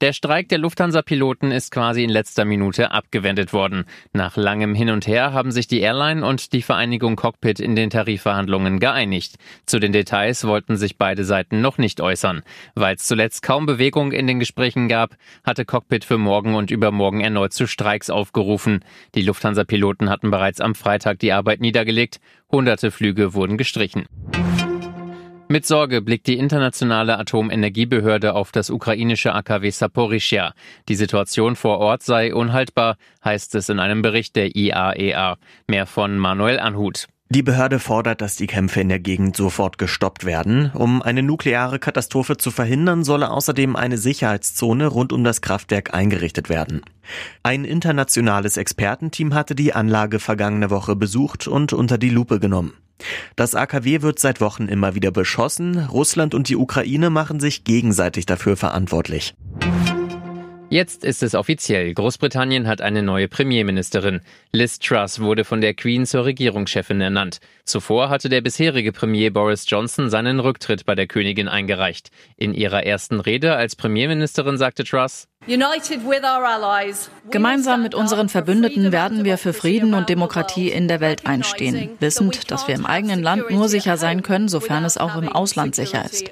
Der Streik der Lufthansa-Piloten ist quasi in letzter Minute abgewendet worden. Nach langem Hin und Her haben sich die Airline und die Vereinigung Cockpit in den Tarifverhandlungen geeinigt. Zu den Details wollten sich beide Seiten noch nicht äußern. Weil es zuletzt kaum Bewegung in den Gesprächen gab, hatte Cockpit für morgen und übermorgen erneut zu Streiks aufgerufen. Die Lufthansa-Piloten hatten bereits am Freitag die Arbeit niedergelegt. Hunderte Flüge wurden gestrichen. Mit Sorge blickt die internationale Atomenergiebehörde auf das ukrainische AKW Saporischia. Die Situation vor Ort sei unhaltbar, heißt es in einem Bericht der IAEA. E Mehr von Manuel Anhut. Die Behörde fordert, dass die Kämpfe in der Gegend sofort gestoppt werden. Um eine nukleare Katastrophe zu verhindern, solle außerdem eine Sicherheitszone rund um das Kraftwerk eingerichtet werden. Ein internationales Expertenteam hatte die Anlage vergangene Woche besucht und unter die Lupe genommen. Das AKW wird seit Wochen immer wieder beschossen. Russland und die Ukraine machen sich gegenseitig dafür verantwortlich. Jetzt ist es offiziell. Großbritannien hat eine neue Premierministerin. Liz Truss wurde von der Queen zur Regierungschefin ernannt. Zuvor hatte der bisherige Premier Boris Johnson seinen Rücktritt bei der Königin eingereicht. In ihrer ersten Rede als Premierministerin sagte Truss, Gemeinsam mit unseren Verbündeten werden wir für Frieden und Demokratie in der Welt einstehen, wissend, dass wir im eigenen Land nur sicher sein können, sofern es auch im Ausland sicher ist.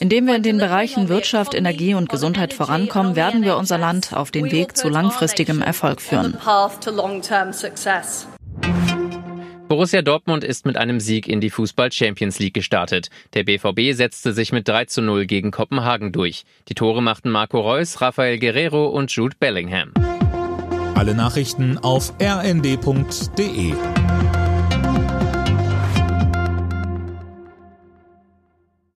Indem wir in den Bereichen Wirtschaft, Energie und Gesundheit vorankommen, werden wir unser Land auf den Weg zu langfristigem Erfolg führen. Borussia Dortmund ist mit einem Sieg in die Fußball Champions League gestartet. Der BVB setzte sich mit 3 zu 0 gegen Kopenhagen durch. Die Tore machten Marco Reus, Rafael Guerrero und Jude Bellingham. Alle Nachrichten auf rnd.de